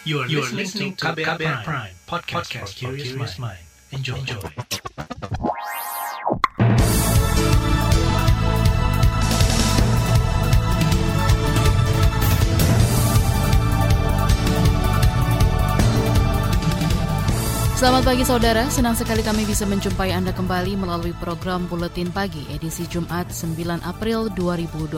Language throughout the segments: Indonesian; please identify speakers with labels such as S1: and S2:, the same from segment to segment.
S1: You are, you are listening to KBR, Prime, Prime podcast, podcast for curious mind. Enjoy. Enjoy.
S2: Selamat pagi saudara, senang sekali kami bisa menjumpai Anda kembali melalui program Buletin Pagi edisi Jumat 9 April 2021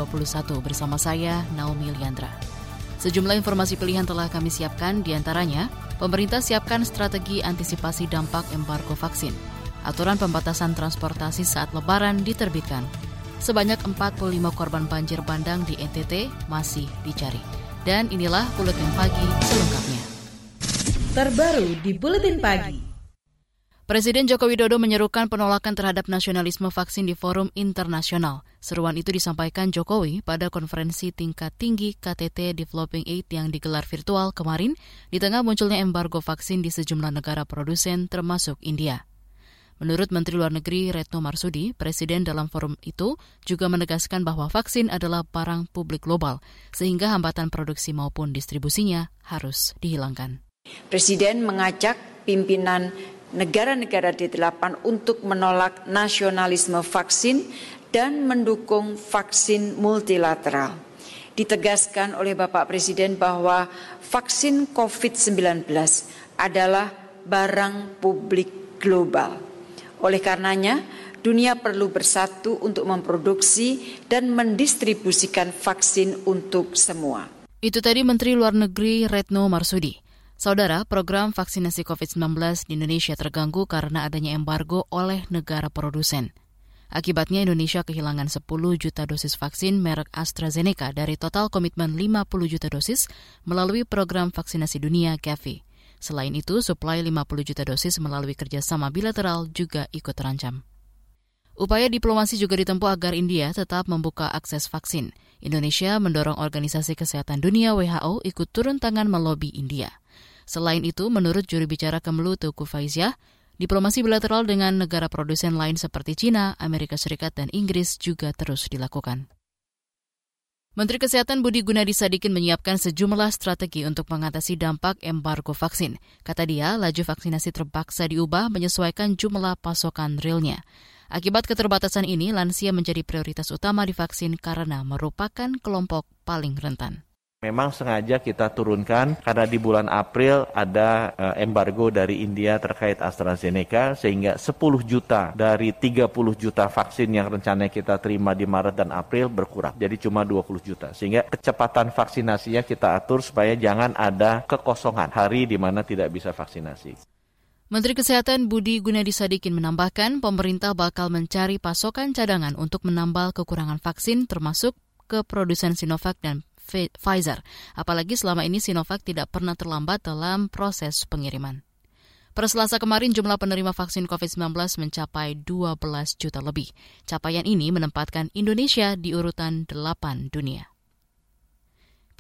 S2: bersama saya Naomi Liandra. Sejumlah informasi pilihan telah kami siapkan, di antaranya pemerintah siapkan strategi antisipasi dampak embargo vaksin. Aturan pembatasan transportasi saat lebaran diterbitkan. Sebanyak 45 korban banjir bandang di NTT masih dicari. Dan inilah Buletin Pagi selengkapnya.
S3: Terbaru di Buletin Pagi.
S2: Presiden Joko Widodo menyerukan penolakan terhadap nasionalisme vaksin di forum internasional. Seruan itu disampaikan Jokowi pada konferensi tingkat tinggi KTT Developing Aid yang digelar virtual kemarin di tengah munculnya embargo vaksin di sejumlah negara produsen termasuk India. Menurut Menteri Luar Negeri Retno Marsudi, Presiden dalam forum itu juga menegaskan bahwa vaksin adalah barang publik global, sehingga hambatan produksi maupun distribusinya harus dihilangkan.
S4: Presiden mengajak pimpinan negara-negara D8 untuk menolak nasionalisme vaksin dan mendukung vaksin multilateral. Ditegaskan oleh Bapak Presiden bahwa vaksin COVID-19 adalah barang publik global. Oleh karenanya, dunia perlu bersatu untuk memproduksi dan mendistribusikan vaksin untuk semua.
S2: Itu tadi Menteri Luar Negeri Retno Marsudi. Saudara, program vaksinasi COVID-19 di Indonesia terganggu karena adanya embargo oleh negara produsen. Akibatnya Indonesia kehilangan 10 juta dosis vaksin merek AstraZeneca dari total komitmen 50 juta dosis melalui program vaksinasi dunia Gavi. Selain itu, suplai 50 juta dosis melalui kerjasama bilateral juga ikut terancam. Upaya diplomasi juga ditempuh agar India tetap membuka akses vaksin. Indonesia mendorong Organisasi Kesehatan Dunia WHO ikut turun tangan melobi India. Selain itu, menurut juri bicara Kemlu Tuku Faiziah, diplomasi bilateral dengan negara produsen lain seperti China, Amerika Serikat, dan Inggris juga terus dilakukan. Menteri Kesehatan Budi Gunadi Sadikin menyiapkan sejumlah strategi untuk mengatasi dampak embargo vaksin. Kata dia, laju vaksinasi terpaksa diubah menyesuaikan jumlah pasokan realnya. Akibat keterbatasan ini, lansia menjadi prioritas utama di vaksin karena merupakan kelompok paling rentan.
S5: Memang sengaja kita turunkan karena di bulan April ada embargo dari India terkait AstraZeneca sehingga 10 juta dari 30 juta vaksin yang rencananya kita terima di Maret dan April berkurang. Jadi cuma 20 juta. Sehingga kecepatan vaksinasinya kita atur supaya jangan ada kekosongan hari di mana tidak bisa vaksinasi.
S2: Menteri Kesehatan Budi Gunadi Sadikin menambahkan pemerintah bakal mencari pasokan cadangan untuk menambal kekurangan vaksin termasuk ke produsen Sinovac dan Pfizer. Apalagi selama ini Sinovac tidak pernah terlambat dalam proses pengiriman. Per Selasa kemarin jumlah penerima vaksin COVID-19 mencapai 12 juta lebih. Capaian ini menempatkan Indonesia di urutan 8 dunia.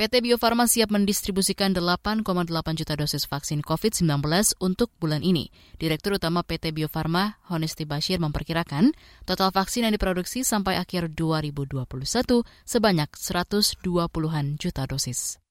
S2: PT Bio Farma siap mendistribusikan 8,8 juta dosis vaksin COVID-19 untuk bulan ini. Direktur Utama PT Bio Farma, Honesti Bashir, memperkirakan total vaksin yang diproduksi sampai akhir 2021 sebanyak 120-an juta dosis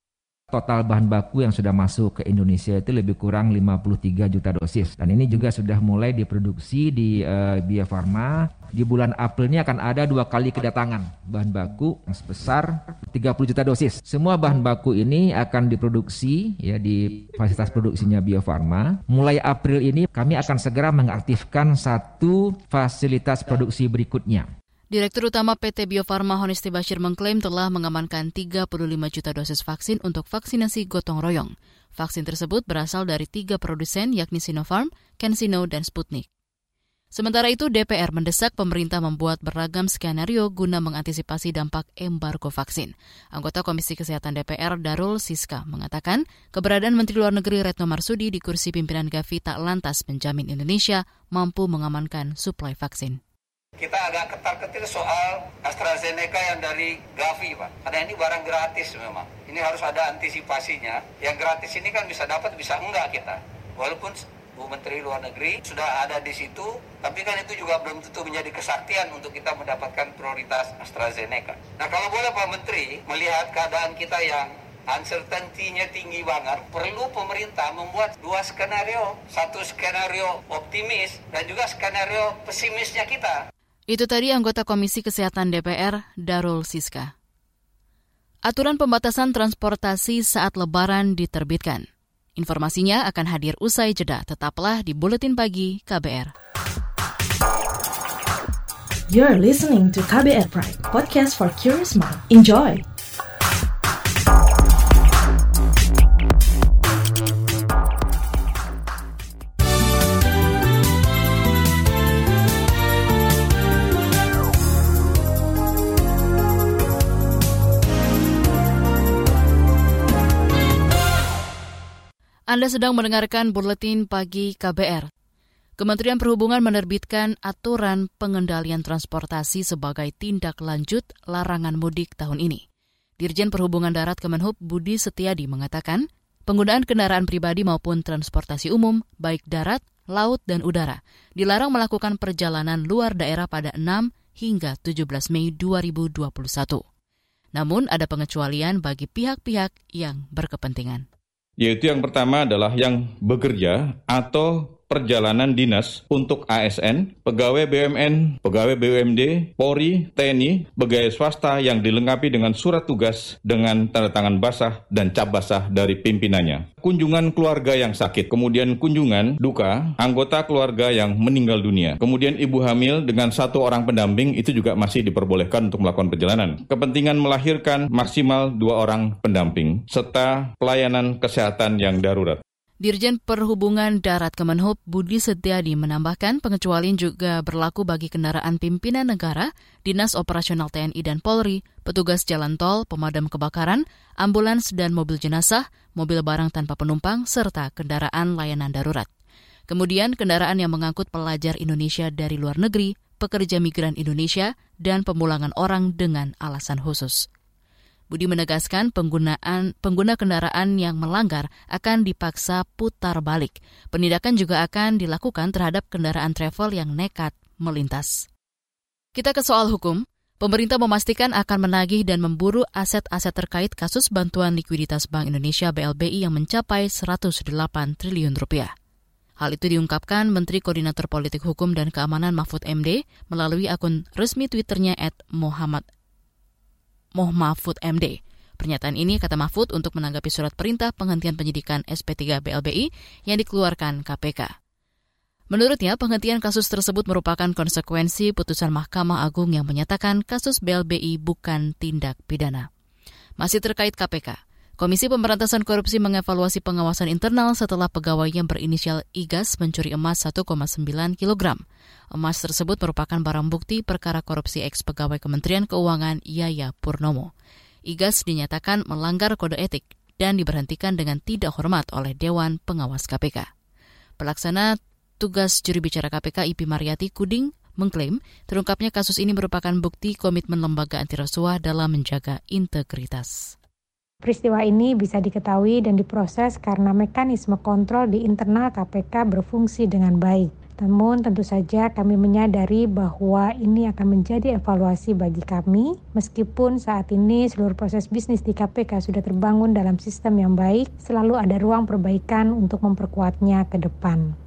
S6: total bahan baku yang sudah masuk ke Indonesia itu lebih kurang 53 juta dosis. Dan ini juga sudah mulai diproduksi di uh, Bio Farma. Di bulan April ini akan ada dua kali kedatangan bahan baku yang sebesar 30 juta dosis. Semua bahan baku ini akan diproduksi ya di fasilitas produksinya Bio Farma. Mulai April ini kami akan segera mengaktifkan satu fasilitas produksi berikutnya
S2: Direktur Utama PT Bio Farma Honesti Bashir mengklaim telah mengamankan 35 juta dosis vaksin untuk vaksinasi gotong royong. Vaksin tersebut berasal dari tiga produsen yakni Sinopharm, CanSino, dan Sputnik. Sementara itu, DPR mendesak pemerintah membuat beragam skenario guna mengantisipasi dampak embargo vaksin. Anggota Komisi Kesehatan DPR Darul Siska mengatakan keberadaan Menteri Luar Negeri Retno Marsudi di kursi pimpinan Gavi tak lantas menjamin Indonesia mampu mengamankan suplai vaksin.
S7: Kita agak ketar-ketir soal AstraZeneca yang dari Gavi, Pak. Karena ini barang gratis memang. Ini harus ada antisipasinya. Yang gratis ini kan bisa dapat, bisa enggak kita. Walaupun Bu Menteri Luar Negeri sudah ada di situ, tapi kan itu juga belum tentu menjadi kesaktian untuk kita mendapatkan prioritas AstraZeneca. Nah kalau boleh Pak Menteri melihat keadaan kita yang uncertainty-nya tinggi banget, perlu pemerintah membuat dua skenario. Satu skenario optimis dan juga skenario pesimisnya kita.
S2: Itu tadi anggota Komisi Kesehatan DPR, Darul Siska. Aturan pembatasan transportasi saat lebaran diterbitkan. Informasinya akan hadir usai jeda, tetaplah di Buletin Pagi KBR.
S3: You're listening to KBR Pride, podcast for curious mind. Enjoy!
S2: Anda sedang mendengarkan Buletin Pagi KBR. Kementerian Perhubungan menerbitkan aturan pengendalian transportasi sebagai tindak lanjut larangan mudik tahun ini. Dirjen Perhubungan Darat Kemenhub Budi Setiadi mengatakan, penggunaan kendaraan pribadi maupun transportasi umum, baik darat, laut, dan udara, dilarang melakukan perjalanan luar daerah pada 6 hingga 17 Mei 2021. Namun ada pengecualian bagi pihak-pihak yang berkepentingan
S8: yaitu yang pertama adalah yang bekerja atau perjalanan dinas untuk ASN, pegawai BUMN, pegawai BUMD, Polri, TNI, pegawai swasta yang dilengkapi dengan surat tugas dengan tanda tangan basah dan cap basah dari pimpinannya. Kunjungan keluarga yang sakit, kemudian kunjungan duka anggota keluarga yang meninggal dunia. Kemudian ibu hamil dengan satu orang pendamping itu juga masih diperbolehkan untuk melakukan perjalanan. Kepentingan melahirkan maksimal dua orang pendamping, serta pelayanan kesehatan yang darurat.
S2: Dirjen Perhubungan Darat Kemenhub Budi Setiadi menambahkan pengecualian juga berlaku bagi kendaraan pimpinan negara, Dinas Operasional TNI dan Polri, petugas jalan tol, pemadam kebakaran, ambulans dan mobil jenazah, mobil barang tanpa penumpang, serta kendaraan layanan darurat. Kemudian kendaraan yang mengangkut pelajar Indonesia dari luar negeri, pekerja migran Indonesia, dan pemulangan orang dengan alasan khusus. Budi menegaskan penggunaan pengguna kendaraan yang melanggar akan dipaksa putar balik. Penindakan juga akan dilakukan terhadap kendaraan travel yang nekat melintas. Kita ke soal hukum. Pemerintah memastikan akan menagih dan memburu aset-aset terkait kasus bantuan likuiditas Bank Indonesia BLBI yang mencapai 108 triliun rupiah. Hal itu diungkapkan Menteri Koordinator Politik Hukum dan Keamanan Mahfud MD melalui akun resmi Twitternya at Muhammad Moh Mahfud MD. Pernyataan ini, kata Mahfud, untuk menanggapi surat perintah penghentian penyidikan SP3 BLBI yang dikeluarkan KPK. Menurutnya, penghentian kasus tersebut merupakan konsekuensi putusan Mahkamah Agung yang menyatakan kasus BLBI bukan tindak pidana. Masih terkait KPK, Komisi Pemberantasan Korupsi mengevaluasi pengawasan internal setelah pegawai yang berinisial IGAS mencuri emas 1,9 kg. Emas tersebut merupakan barang bukti perkara korupsi ex pegawai Kementerian Keuangan Yaya Purnomo. IGAS dinyatakan melanggar kode etik dan diberhentikan dengan tidak hormat oleh Dewan Pengawas KPK. Pelaksana tugas juri bicara KPK IP Mariati Kuding mengklaim terungkapnya kasus ini merupakan bukti komitmen lembaga anti rasuah dalam menjaga integritas.
S9: Peristiwa ini bisa diketahui dan diproses karena mekanisme kontrol di internal KPK berfungsi dengan baik. Namun tentu saja kami menyadari bahwa ini akan menjadi evaluasi bagi kami meskipun saat ini seluruh proses bisnis di KPK sudah terbangun dalam sistem yang baik, selalu ada ruang perbaikan untuk memperkuatnya ke depan.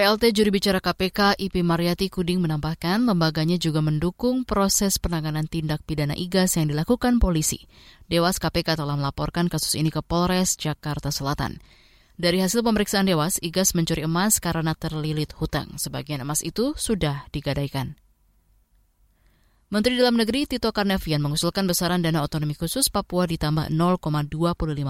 S2: PLT juri bicara KPK IP Mariati Kuding menambahkan lembaganya juga mendukung proses penanganan tindak pidana IGAS yang dilakukan polisi. Dewas KPK telah melaporkan kasus ini ke Polres Jakarta Selatan. Dari hasil pemeriksaan Dewas, Igas mencuri emas karena terlilit hutang. Sebagian emas itu sudah digadaikan. Menteri Dalam Negeri Tito Karnavian mengusulkan besaran dana otonomi khusus Papua ditambah 0,25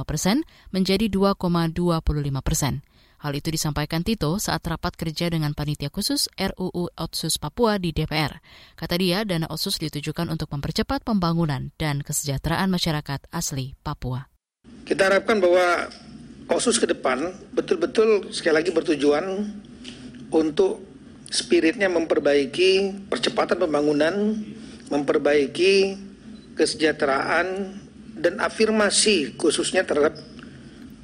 S2: persen menjadi 2,25 persen. Hal itu disampaikan Tito saat rapat kerja dengan panitia khusus RUU Otsus Papua di DPR. Kata dia, dana Otsus ditujukan untuk mempercepat pembangunan dan kesejahteraan masyarakat asli Papua.
S10: Kita harapkan bahwa Osus ke depan betul-betul sekali lagi bertujuan untuk spiritnya memperbaiki percepatan pembangunan, memperbaiki kesejahteraan dan afirmasi khususnya terhadap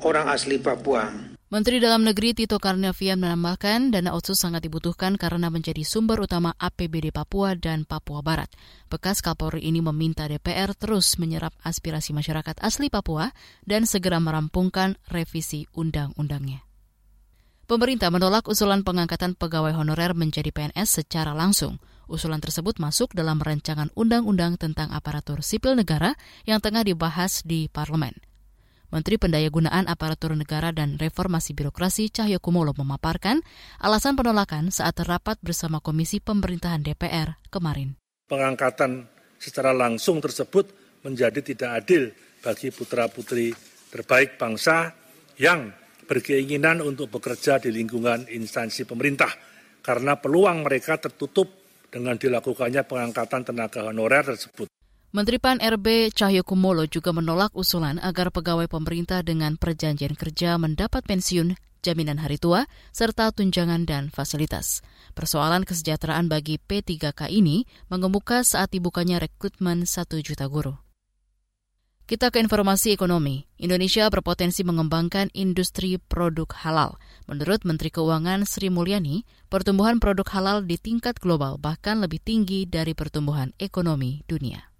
S10: orang asli Papua.
S2: Menteri Dalam Negeri Tito Karnavian menambahkan dana otsus sangat dibutuhkan karena menjadi sumber utama APBD Papua dan Papua Barat. Bekas Kapolri ini meminta DPR terus menyerap aspirasi masyarakat asli Papua dan segera merampungkan revisi undang-undangnya. Pemerintah menolak usulan pengangkatan pegawai honorer menjadi PNS secara langsung. Usulan tersebut masuk dalam rancangan undang-undang tentang aparatur sipil negara yang tengah dibahas di parlemen. Menteri Pendayagunaan Aparatur Negara dan Reformasi Birokrasi Cahyo Kumolo memaparkan alasan penolakan saat rapat bersama Komisi Pemerintahan DPR kemarin.
S11: Pengangkatan secara langsung tersebut menjadi tidak adil bagi putra-putri terbaik bangsa yang berkeinginan untuk bekerja di lingkungan instansi pemerintah karena peluang mereka tertutup dengan dilakukannya pengangkatan tenaga honorer tersebut.
S2: Menteri PAN RB Cahyokumolo juga menolak usulan agar pegawai pemerintah dengan perjanjian kerja mendapat pensiun, jaminan hari tua, serta tunjangan dan fasilitas. Persoalan kesejahteraan bagi P3K ini mengemuka saat dibukanya rekrutmen 1 juta guru. Kita ke informasi ekonomi. Indonesia berpotensi mengembangkan industri produk halal. Menurut Menteri Keuangan Sri Mulyani, pertumbuhan produk halal di tingkat global bahkan lebih tinggi dari pertumbuhan ekonomi dunia.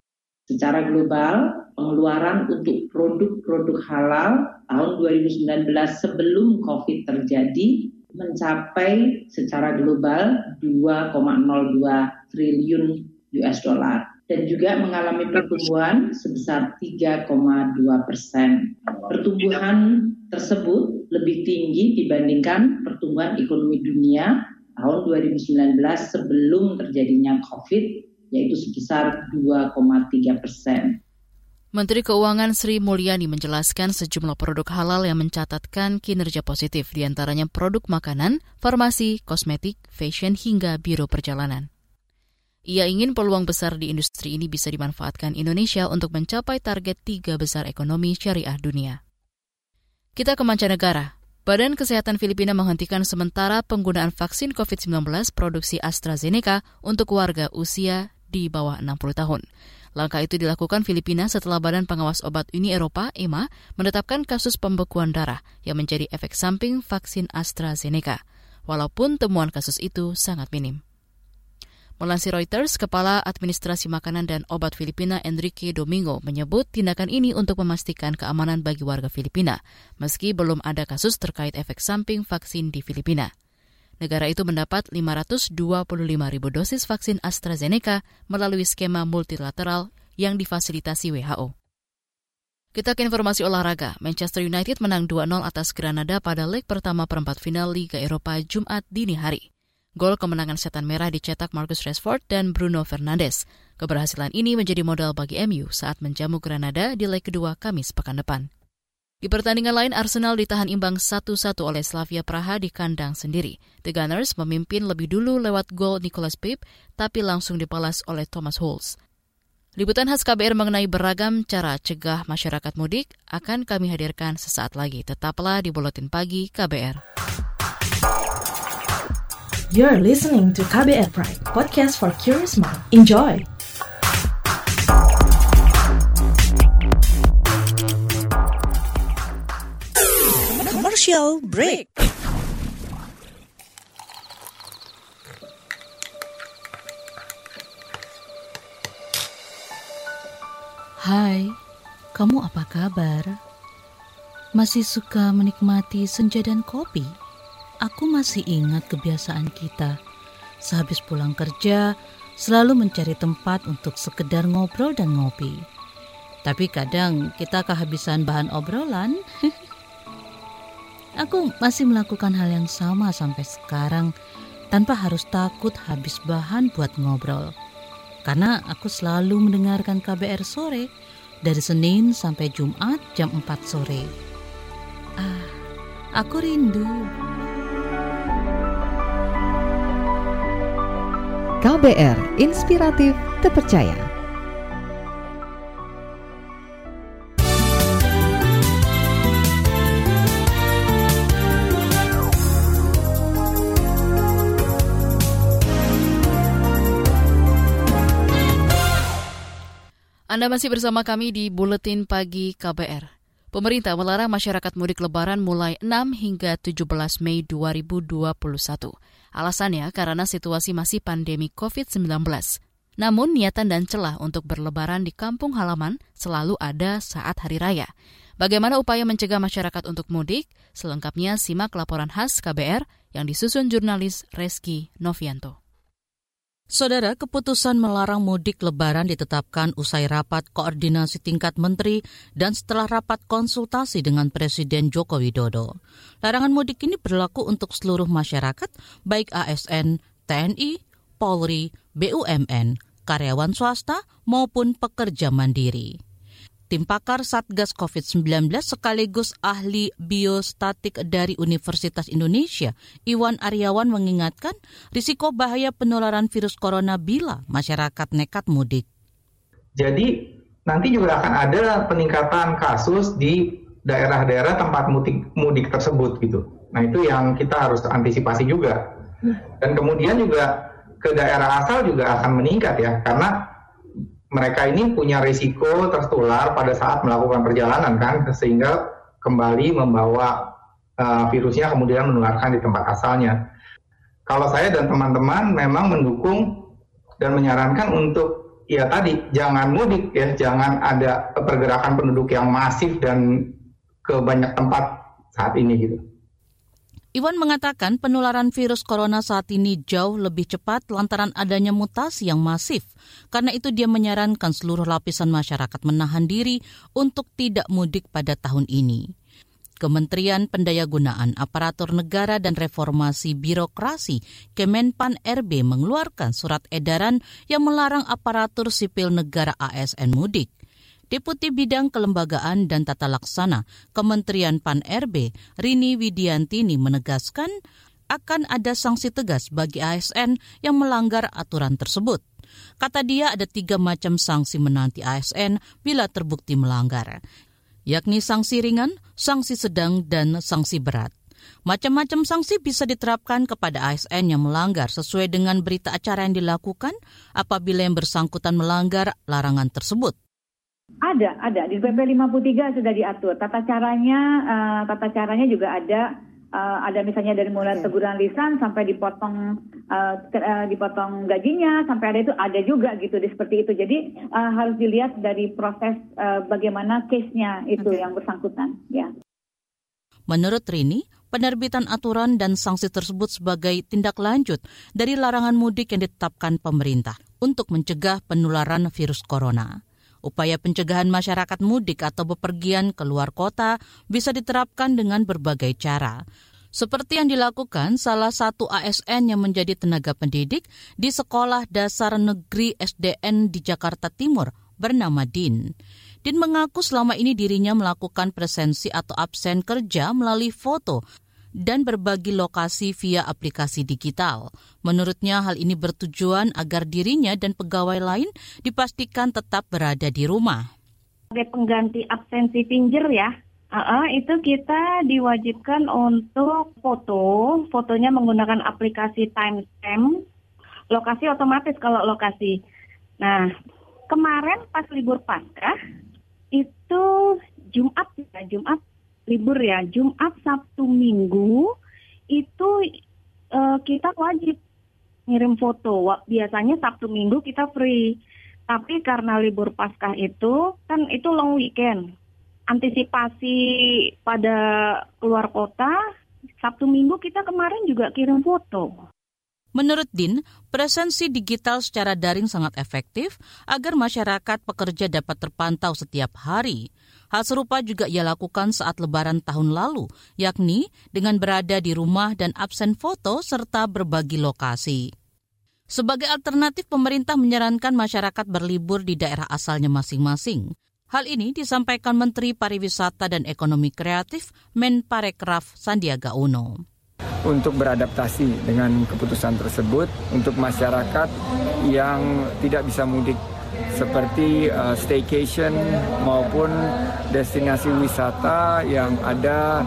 S12: Secara global, pengeluaran untuk produk-produk halal tahun 2019 sebelum COVID terjadi mencapai secara global 2,02 triliun US dollar dan juga mengalami pertumbuhan sebesar 3,2 persen. Pertumbuhan tersebut lebih tinggi dibandingkan pertumbuhan ekonomi dunia tahun 2019 sebelum terjadinya COVID yaitu sebesar 2,3 persen.
S2: Menteri Keuangan Sri Mulyani menjelaskan sejumlah produk halal yang mencatatkan kinerja positif, di antaranya produk makanan, farmasi, kosmetik, fashion, hingga biro perjalanan. Ia ingin peluang besar di industri ini bisa dimanfaatkan Indonesia untuk mencapai target tiga besar ekonomi syariah dunia. Kita ke mancanegara. Badan Kesehatan Filipina menghentikan sementara penggunaan vaksin COVID-19 produksi AstraZeneca untuk warga usia di bawah 60 tahun. Langkah itu dilakukan Filipina setelah Badan Pengawas Obat Uni Eropa, EMA, menetapkan kasus pembekuan darah yang menjadi efek samping vaksin AstraZeneca, walaupun temuan kasus itu sangat minim. Melansir Reuters, Kepala Administrasi Makanan dan Obat Filipina Enrique Domingo menyebut tindakan ini untuk memastikan keamanan bagi warga Filipina, meski belum ada kasus terkait efek samping vaksin di Filipina. Negara itu mendapat 525 ribu dosis vaksin AstraZeneca melalui skema multilateral yang difasilitasi WHO. Kita ke informasi olahraga. Manchester United menang 2-0 atas Granada pada leg pertama perempat final Liga Eropa Jumat dini hari. Gol kemenangan setan merah dicetak Marcus Rashford dan Bruno Fernandes. Keberhasilan ini menjadi modal bagi MU saat menjamu Granada di leg kedua Kamis pekan depan. Di pertandingan lain, Arsenal ditahan imbang 1-1 oleh Slavia Praha di kandang sendiri. The Gunners memimpin lebih dulu lewat gol Nicholas Pip, tapi langsung dipalas oleh Thomas Hulls. Liputan khas KBR mengenai beragam cara cegah masyarakat mudik akan kami hadirkan sesaat lagi. Tetaplah di Buletin Pagi KBR.
S3: You're listening to KBR Pride, podcast for curious mind. Enjoy!
S13: Commercial break.
S14: Hai, kamu apa kabar? Masih suka menikmati senja dan kopi? Aku masih ingat kebiasaan kita. Sehabis pulang kerja, selalu mencari tempat untuk sekedar ngobrol dan ngopi. Tapi kadang kita kehabisan bahan obrolan. Aku masih melakukan hal yang sama sampai sekarang tanpa harus takut habis bahan buat ngobrol. Karena aku selalu mendengarkan KBR sore dari Senin sampai Jumat jam 4 sore. Ah, aku rindu.
S15: KBR Inspiratif Terpercaya.
S2: Anda masih bersama kami di Buletin Pagi KBR. Pemerintah melarang masyarakat mudik lebaran mulai 6 hingga 17 Mei 2021. Alasannya karena situasi masih pandemi COVID-19. Namun niatan dan celah untuk berlebaran di kampung halaman selalu ada saat hari raya. Bagaimana upaya mencegah masyarakat untuk mudik? Selengkapnya simak laporan khas KBR yang disusun jurnalis Reski Novianto.
S14: Saudara, keputusan melarang mudik lebaran ditetapkan usai rapat koordinasi tingkat menteri dan setelah rapat konsultasi dengan Presiden Joko Widodo. Larangan mudik ini berlaku untuk seluruh masyarakat, baik ASN, TNI, Polri, BUMN, karyawan swasta maupun pekerja mandiri. Tim pakar Satgas COVID-19 sekaligus ahli biostatik dari Universitas Indonesia, Iwan Aryawan mengingatkan risiko bahaya penularan virus corona bila masyarakat nekat mudik.
S16: Jadi nanti juga akan ada peningkatan kasus di daerah-daerah tempat mudik, mudik tersebut gitu. Nah itu yang kita harus antisipasi juga. Dan kemudian juga ke daerah asal juga akan meningkat ya, karena mereka ini punya risiko tertular pada saat melakukan perjalanan kan sehingga kembali membawa uh, virusnya kemudian menularkan di tempat asalnya. Kalau saya dan teman-teman memang mendukung dan menyarankan untuk ya tadi jangan mudik ya, jangan ada pergerakan penduduk yang masif dan ke banyak tempat saat ini gitu.
S14: Iwan mengatakan penularan virus corona saat ini jauh lebih cepat lantaran adanya mutasi yang masif. Karena itu dia menyarankan seluruh lapisan masyarakat menahan diri untuk tidak mudik pada tahun ini. Kementerian Pendayagunaan Aparatur Negara dan Reformasi Birokrasi Kemenpan RB mengeluarkan surat edaran yang melarang aparatur sipil negara ASN mudik. Deputi Bidang Kelembagaan dan Tata Laksana Kementerian PAN-RB Rini Widiantini menegaskan akan ada sanksi tegas bagi ASN yang melanggar aturan tersebut. Kata dia ada tiga macam sanksi menanti ASN bila terbukti melanggar, yakni sanksi ringan, sanksi sedang, dan sanksi berat. Macam-macam sanksi bisa diterapkan kepada ASN yang melanggar sesuai dengan berita acara yang dilakukan apabila yang bersangkutan melanggar larangan tersebut.
S17: Ada, ada. Di PP 53 sudah diatur. Tata caranya, uh, tata caranya juga ada. Uh, ada misalnya dari mulai teguran lisan sampai dipotong uh, uh, dipotong gajinya sampai ada itu ada juga gitu di seperti itu jadi uh, harus dilihat dari proses uh, bagaimana case-nya itu okay. yang bersangkutan ya.
S14: Menurut Rini, penerbitan aturan dan sanksi tersebut sebagai tindak lanjut dari larangan mudik yang ditetapkan pemerintah untuk mencegah penularan virus corona. Upaya pencegahan masyarakat mudik atau bepergian keluar kota bisa diterapkan dengan berbagai cara. Seperti yang dilakukan salah satu ASN yang menjadi tenaga pendidik di Sekolah Dasar Negeri SDN di Jakarta Timur bernama Din. Din mengaku selama ini dirinya melakukan presensi atau absen kerja melalui foto dan berbagi lokasi via aplikasi digital. Menurutnya hal ini bertujuan agar dirinya dan pegawai lain dipastikan tetap berada di rumah.
S18: Sebagai pengganti absensi pinjer ya, uh, itu kita diwajibkan untuk foto, fotonya menggunakan aplikasi timestamp, lokasi otomatis kalau lokasi. Nah, kemarin pas libur Paskah itu Jumat ya, Jumat libur ya. Jumat Sabtu Minggu itu uh, kita wajib ngirim foto. Biasanya Sabtu Minggu kita free. Tapi karena libur Paskah itu kan itu long weekend. Antisipasi pada keluar kota Sabtu Minggu kita kemarin juga kirim foto.
S14: Menurut Din, presensi digital secara daring sangat efektif agar masyarakat pekerja dapat terpantau setiap hari. Hal serupa juga ia lakukan saat lebaran tahun lalu, yakni dengan berada di rumah dan absen foto serta berbagi lokasi. Sebagai alternatif, pemerintah menyarankan masyarakat berlibur di daerah asalnya masing-masing. Hal ini disampaikan Menteri Pariwisata dan Ekonomi Kreatif Menparekraf Sandiaga Uno.
S19: Untuk beradaptasi dengan keputusan tersebut, untuk masyarakat yang tidak bisa mudik seperti uh, staycation maupun destinasi wisata yang ada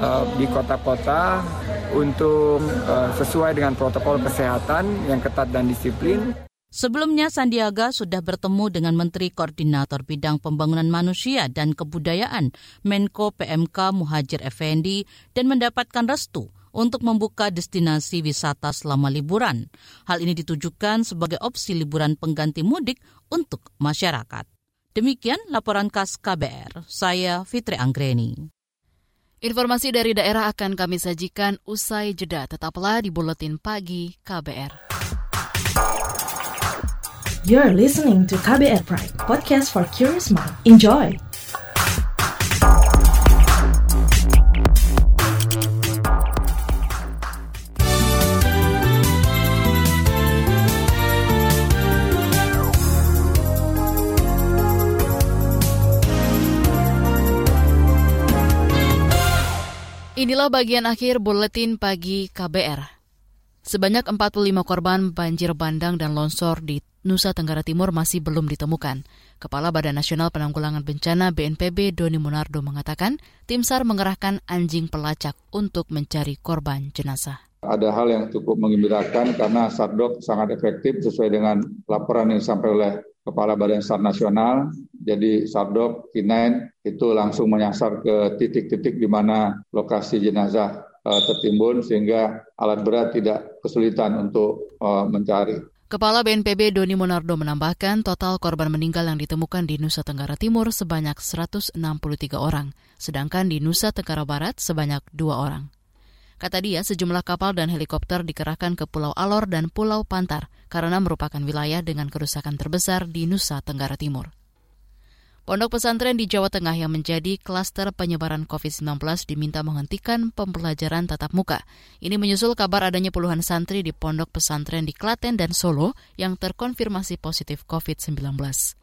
S19: uh, di kota-kota untuk uh, sesuai dengan protokol kesehatan yang ketat dan disiplin.
S14: Sebelumnya Sandiaga sudah bertemu dengan Menteri Koordinator Bidang Pembangunan Manusia dan Kebudayaan Menko PMK Muhajir Effendi dan mendapatkan restu untuk membuka destinasi wisata selama liburan. Hal ini ditujukan sebagai opsi liburan pengganti mudik untuk masyarakat. Demikian laporan khas KBR. Saya Fitri Anggreni.
S2: Informasi dari daerah akan kami sajikan usai jeda. Tetaplah di Buletin Pagi KBR.
S3: You're listening to KBR Pride, podcast for curious mind. Enjoy!
S2: Inilah bagian akhir buletin pagi KBR. Sebanyak 45 korban banjir bandang dan longsor di Nusa Tenggara Timur masih belum ditemukan. Kepala Badan Nasional Penanggulangan Bencana BNPB Doni Monardo mengatakan, tim SAR mengerahkan anjing pelacak untuk mencari korban jenazah.
S20: Ada hal yang cukup mengembirakan karena SARDOK sangat efektif sesuai dengan laporan yang disampaikan oleh Kepala Badan SAR Nasional. Jadi SARDOK K9 itu langsung menyasar ke titik-titik di mana lokasi jenazah uh, tertimbun sehingga alat berat tidak kesulitan untuk uh, mencari.
S2: Kepala BNPB Doni Monardo menambahkan total korban meninggal yang ditemukan di Nusa Tenggara Timur sebanyak 163 orang, sedangkan di Nusa Tenggara Barat sebanyak dua orang. Kata dia, sejumlah kapal dan helikopter dikerahkan ke Pulau Alor dan Pulau Pantar karena merupakan wilayah dengan kerusakan terbesar di Nusa Tenggara Timur. Pondok pesantren di Jawa Tengah yang menjadi klaster penyebaran COVID-19 diminta menghentikan pembelajaran tatap muka. Ini menyusul kabar adanya puluhan santri di pondok pesantren di Klaten dan Solo yang terkonfirmasi positif COVID-19.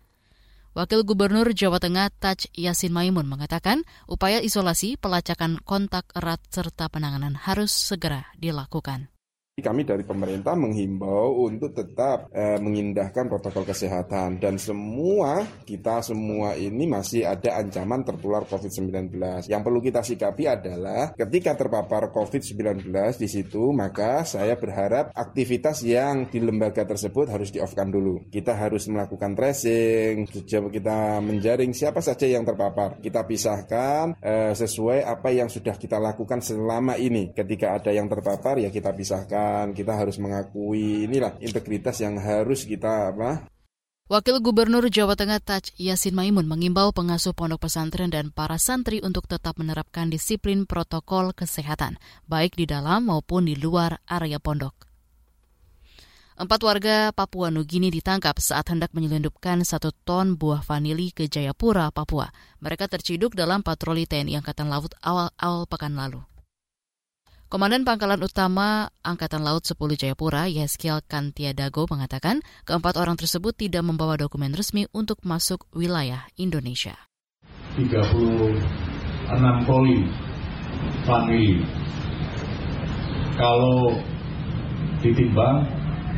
S2: Wakil Gubernur Jawa Tengah Taj Yasin Maimun mengatakan upaya isolasi, pelacakan kontak erat serta penanganan harus segera dilakukan.
S21: Kami dari pemerintah menghimbau untuk tetap eh, mengindahkan protokol kesehatan dan semua kita semua ini masih ada ancaman tertular COVID-19. Yang perlu kita sikapi adalah ketika terpapar COVID-19 di situ maka saya berharap aktivitas yang di lembaga tersebut harus di-off-kan dulu. Kita harus melakukan tracing, kita menjaring siapa saja yang terpapar. Kita pisahkan eh, sesuai apa yang sudah kita lakukan selama ini. Ketika ada yang terpapar ya kita pisahkan kita harus mengakui inilah integritas yang harus kita apa
S2: Wakil Gubernur Jawa Tengah Taj Yasin Maimun mengimbau pengasuh pondok pesantren dan para santri untuk tetap menerapkan disiplin protokol kesehatan, baik di dalam maupun di luar area pondok. Empat warga Papua Nugini ditangkap saat hendak menyelundupkan satu ton buah vanili ke Jayapura, Papua. Mereka terciduk dalam patroli TNI Angkatan Laut awal-awal pekan lalu. Komandan Pangkalan Utama Angkatan Laut 10 Jayapura, Yeskiel Kantiadago mengatakan keempat orang tersebut tidak membawa dokumen resmi untuk masuk wilayah Indonesia.
S22: 36 poli famili. Kalau ditimbang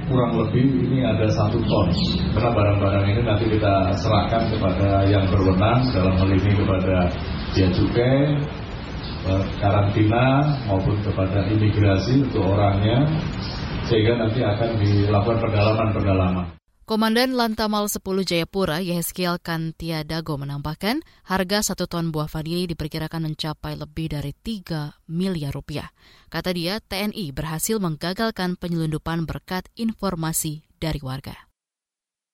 S22: kurang lebih ini ada satu ton karena barang-barang ini nanti kita serahkan kepada yang berwenang dalam hal ini kepada Cukai, karantina maupun kepada imigrasi untuk orangnya sehingga nanti akan dilakukan pendalaman-pendalaman.
S2: Komandan Lantamal 10 Jayapura, Yeskiel Kantiadago menambahkan, harga satu ton buah vanili diperkirakan mencapai lebih dari 3 miliar rupiah. Kata dia, TNI berhasil menggagalkan penyelundupan berkat informasi dari warga.